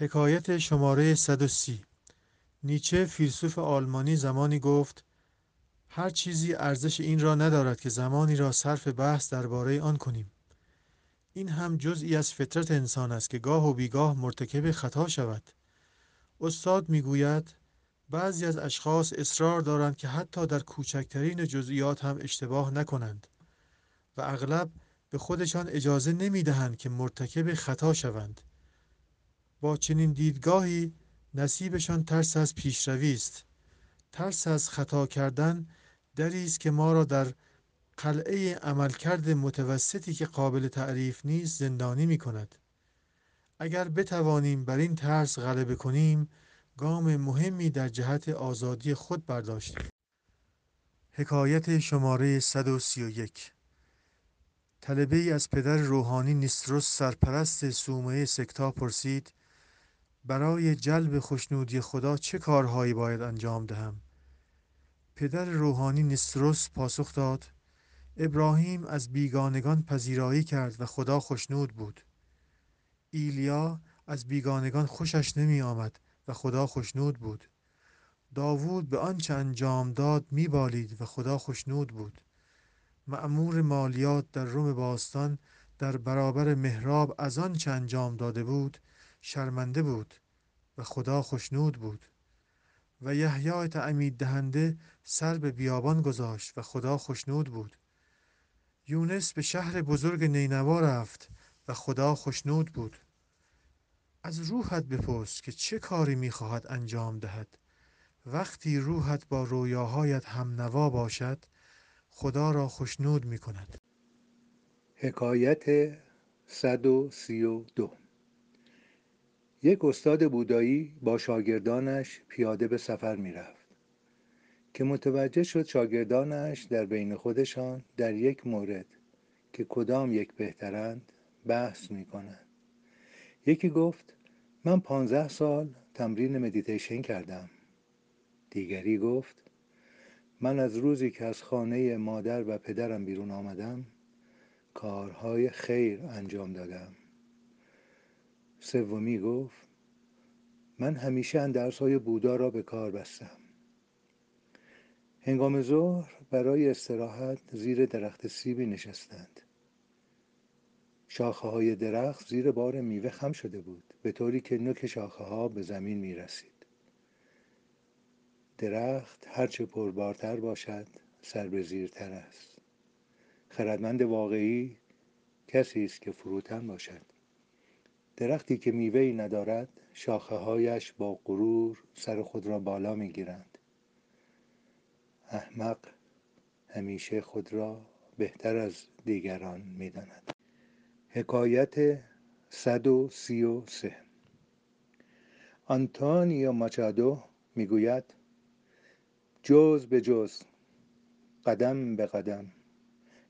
حکایت شماره 130 نیچه فیلسوف آلمانی زمانی گفت هر چیزی ارزش این را ندارد که زمانی را صرف بحث درباره آن کنیم. این هم جزئی از فطرت انسان است که گاه و بیگاه مرتکب خطا شود. استاد می‌گوید بعضی از اشخاص اصرار دارند که حتی در کوچکترین جزئیات هم اشتباه نکنند و اغلب به خودشان اجازه نمی دهند که مرتکب خطا شوند. با چنین دیدگاهی نصیبشان ترس از پیشروی است. ترس از خطا کردن دری است که ما را در قلعه عملکرد متوسطی که قابل تعریف نیست زندانی می کند. اگر بتوانیم بر این ترس غلبه کنیم گام مهمی در جهت آزادی خود برداشتیم. حکایت شماره 131 طلبه ای از پدر روحانی نیستروس سرپرست صومعه سکتا پرسید برای جلب خوشنودی خدا چه کارهایی باید انجام دهم؟ پدر روحانی نیستروس پاسخ داد ابراهیم از بیگانگان پذیرایی کرد و خدا خوشنود بود. ایلیا از بیگانگان خوشش نمی آمد و خدا خوشنود بود. داوود به آنچه انجام داد میبالید و خدا خوشنود بود. معمور مالیات در روم باستان در برابر محراب از آنچه انجام داده بود شرمنده بود و خدا خوشنود بود. و یحیی تعمید دهنده سر به بیابان گذاشت و خدا خوشنود بود. یونس به شهر بزرگ نینوا رفت و خدا خوشنود بود. از روحت بپرس که چه کاری می‌خواهد انجام دهد. وقتی روحت با رویاهایت هم نوا باشد خدا را خوشنود می کند حکایت 132 یک استاد بودایی با شاگردانش پیاده به سفر می رفت که متوجه شد شاگردانش در بین خودشان در یک مورد که کدام یک بهترند بحث می کنند یکی گفت من پانزده سال تمرین مدیتیشن کردم. دیگری گفت من از روزی که از خانه مادر و پدرم بیرون آمدم کارهای خیر انجام دادم. سومی گفت من همیشه های بودا را به کار بستم. هنگام ظهر برای استراحت زیر درخت سیبی نشستند. شاخه های درخت زیر بار میوه خم شده بود به طوری که نوک شاخه ها به زمین می رسید درخت هرچه پربارتر باشد سر به زیرتر است. خردمند واقعی کسی است که فروتن باشد. درختی که میوه‌ای ندارد شاخه هایش با غرور سر خود را بالا می گیرند احمق همیشه خود را بهتر از دیگران می داند. حکایت 133 آنتونیو ماچادو می‌گوید جز به جز قدم به قدم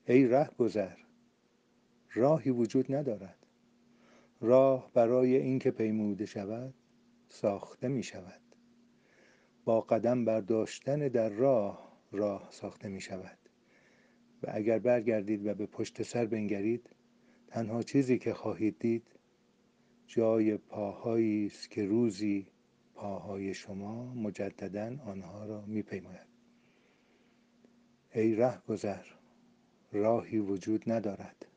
ای ره گذر راهی وجود ندارد. راه برای اینکه پیموده شود ساخته می شود با قدم برداشتن در راه راه ساخته می شود و اگر برگردید و به پشت سر بنگرید تنها چیزی که خواهید دید جای پاهایی است که روزی پاهای شما مجددا آنها را میپیماید. ای ره گذر راهی وجود ندارد.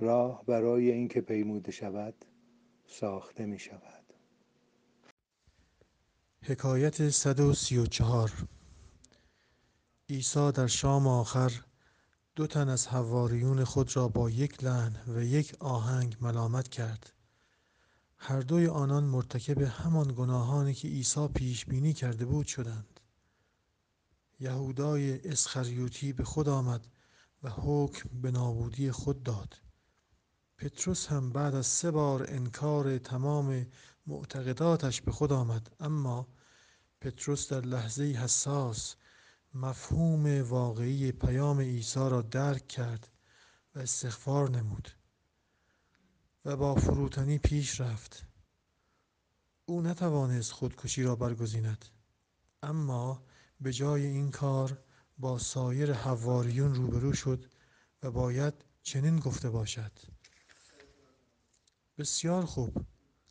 راه برای اینکه پیموده شود ساخته می شود حکایت 134 عیسی در شام آخر دو تن از حواریون خود را با یک لحن و یک آهنگ ملامت کرد. هر دوی آنان مرتکب همان گناهانی که عیسی پیش بینی کرده بود شدند. یهودای اسخریوتی به خود آمد و حکم به نابودی خود داد. پتروس هم بعد از سه بار انکار تمام معتقداتش به خود آمد. اما پتروس در لحظه حساس مفهوم واقعی پیام عیسی را درک کرد و استغفار نمود و با فروتنی پیش رفت. او نتوانست خودکشی را برگزیند. اما به جای این کار با سایر حواریون روبرو شد و باید چنین گفته باشد. بسیار خوب.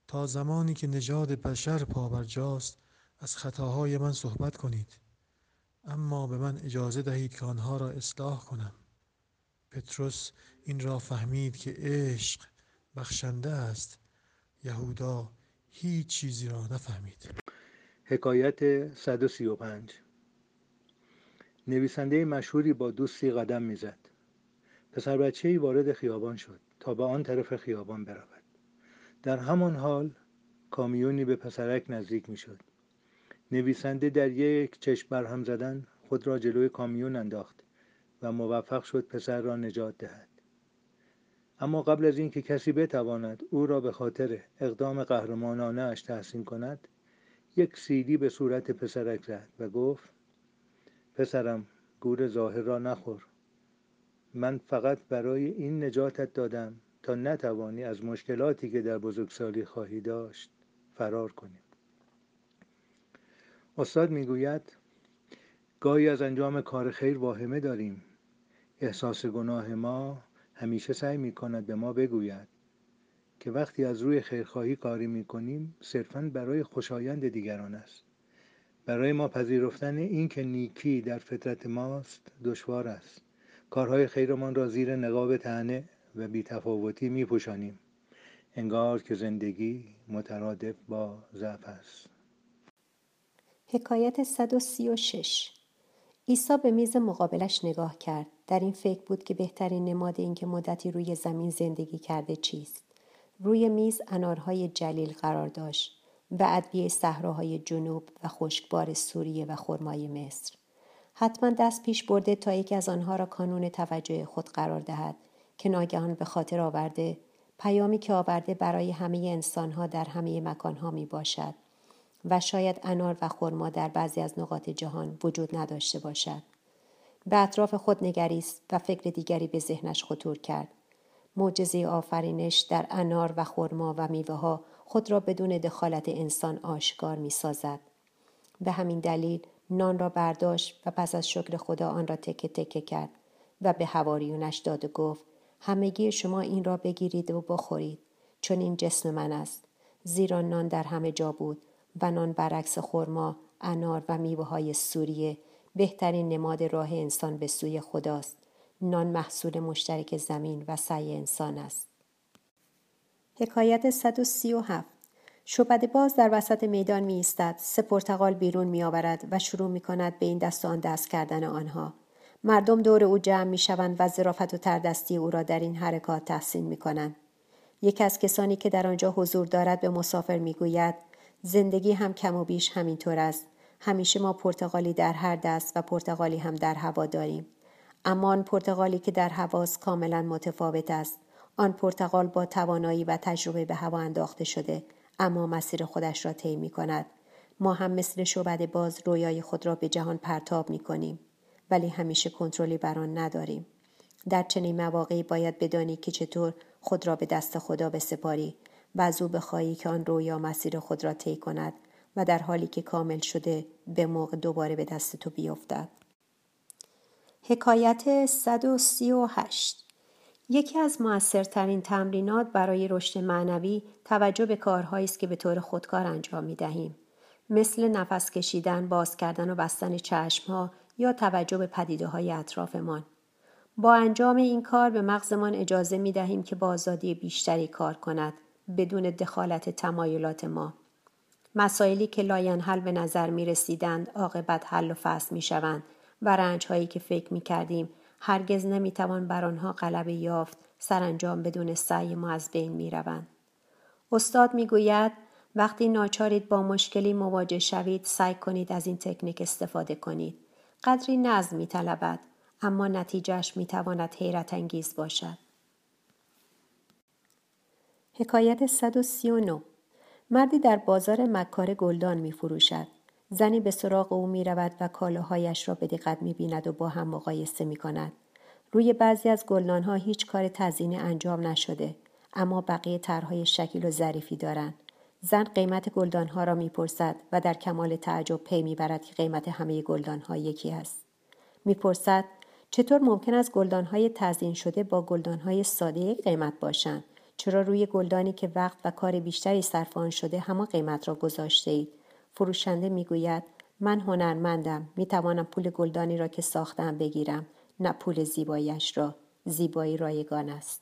تا زمانی که نژاد بشر پابرجاست از خطاهای من صحبت کنید. اما به من اجازه دهید که آنها را اصلاح کنم. پتروس این را فهمید که عشق بخشنده است. یهودا هیچ چیزی را نفهمید. حکایت 135 نویسنده مشهوری با دوستی قدم می‌زد. پسر بچه ای وارد خیابان شد تا به آن طرف خیابان برود. در همان حال کامیونی به پسرک نزدیک می شد نویسنده در یک چشم برهم زدن خود را جلوی کامیون انداخت و موفق شد پسر را نجات دهد. اما قبل از اینکه کسی بتواند او را به خاطر اقدام قهرمانانه اش تحسین کند یک سیدی به صورت پسرک زد و گفت پسرم گور ظاهر را نخور. من فقط برای این نجاتت دادم تا نتوانی از مشکلاتی که در بزرگسالی خواهی داشت فرار کنی. استاد می‌گوید گاهی از انجام کار خیر واهمه داریم. احساس گناه ما همیشه سعی می کند به ما بگوید که وقتی از روی خیرخواهی کاری می کنیم صرفا برای خوشایند دیگران است. برای ما پذیرفتن این که نیکی در فطرت ماست دشوار است. کارهای خیرمان را زیر نقاب تنه و بیتفاوتی می پوشانیم انگار که زندگی مترادف با ضعف است حکایت 136 عیسی به میز مقابلش نگاه کرد. در این فکر بود که بهترین نماد این که مدتی روی زمین زندگی کرده چیست. روی میز انارهای جلیل قرار داشت و ادویه صحراهای جنوب و خشکبار سوریه و خرمای مصر. حتما دست پیش برده تا یکی از آنها را کانون توجه خود قرار دهد که ناگهان به خاطر آورده پیامی که آورده برای همه انسانها در همه مکانها می باشد و شاید انار و خرما در بعضی از نقاط جهان وجود نداشته باشد. به اطراف خود نگریست و فکر دیگری به ذهنش خطور کرد. معجزه آفرینش در انار و خرما و میوه ها خود را بدون دخالت انسان آشکار می سازد. به همین دلیل نان را برداشت و پس از شکر خدا آن را تکه تکه کرد و به هواریونش داد و گفت همگی شما این را بگیرید و بخورید چون این جسم من است. زیرا نان در همه جا بود و نان برعکس خرما انار و میوه های سوریه بهترین نماد راه انسان به سوی خداست. نان محصول مشترک زمین و سعی انسان است. حکایت 137 شعبد باز در وسط میدان می ایستد سه پرتقال بیرون می آورد و شروع می کند به این دست آن دست کردن آنها. مردم دور او جمع می شوند و ظرافت و تردستی او را در این حرکات تحسین می کنند یکی از کسانی که در آنجا حضور دارد به مسافر می گوید زندگی هم کم و بیش همینطور است. همیشه ما پرتغالی در هر دست و پرتغالی هم در هوا داریم. اما آن پرتغالی که در هواست کاملا متفاوت است. آن پرتغال با توانایی و تجربه به هوا انداخته شده اما مسیر خودش را طی می کند ما هم مثل شعبد باز رویای خود را به جهان پرتاب می کنیم ولی همیشه کنترلی بر آن نداریم در چنین مواقعی باید بدانی که چطور خود را به دست خدا بسپاری و از او بخواهی که آن رویا مسیر خود را طی کند و در حالی که کامل شده به موقع دوباره به دست تو بیفتد. حکایت 138 یکی از موثرترین تمرینات برای رشد معنوی توجه به کارهایی است که به طور خودکار انجام می دهیم. مثل نفس کشیدن، باز کردن و بستن چشمها یا توجه به پدیده های اطرافمان. با انجام این کار به مغزمان اجازه می دهیم که با آزادی بیشتری کار کند بدون دخالت تمایلات ما. مسائلی که حل به نظر می رسیدند عاقبت حل و فصل می شوند و رنج هایی که فکر می کردیم هرگز نمی توان بر آنها غلبه یافت سرانجام بدون سعی ما از بین می روند. استاد می گوید وقتی ناچارید با مشکلی مواجه شوید سعی کنید از این تکنیک استفاده کنید. قدری نظم می طلبد اما نتیجهش می تواند حیرت انگیز باشد. حکایت 139 مردی در بازار مکار گلدان می فروشد. زنی به سراغ او می رود و کالاهایش را به دقت می بیند و با هم مقایسه می کند. روی بعضی از گلدان ها هیچ کار تزینی انجام نشده اما بقیه طرحهای شکیل و ظریفی دارند. زن قیمت گلدان ها را می‌پرسد و در کمال تعجب پی می‌برد که قیمت همه گلدان ها یکی است. می‌پرسد چطور ممکن است گلدان های تزیین شده با گلدان های ساده قیمت باشند؟ چرا روی گلدانی که وقت و کار بیشتری صرف آن شده همان قیمت را گذاشته اید فروشنده می‌گوید من هنرمندم می‌توانم پول گلدانی را که ساختم بگیرم نه پول زیباییش را. زیبایی رایگان است.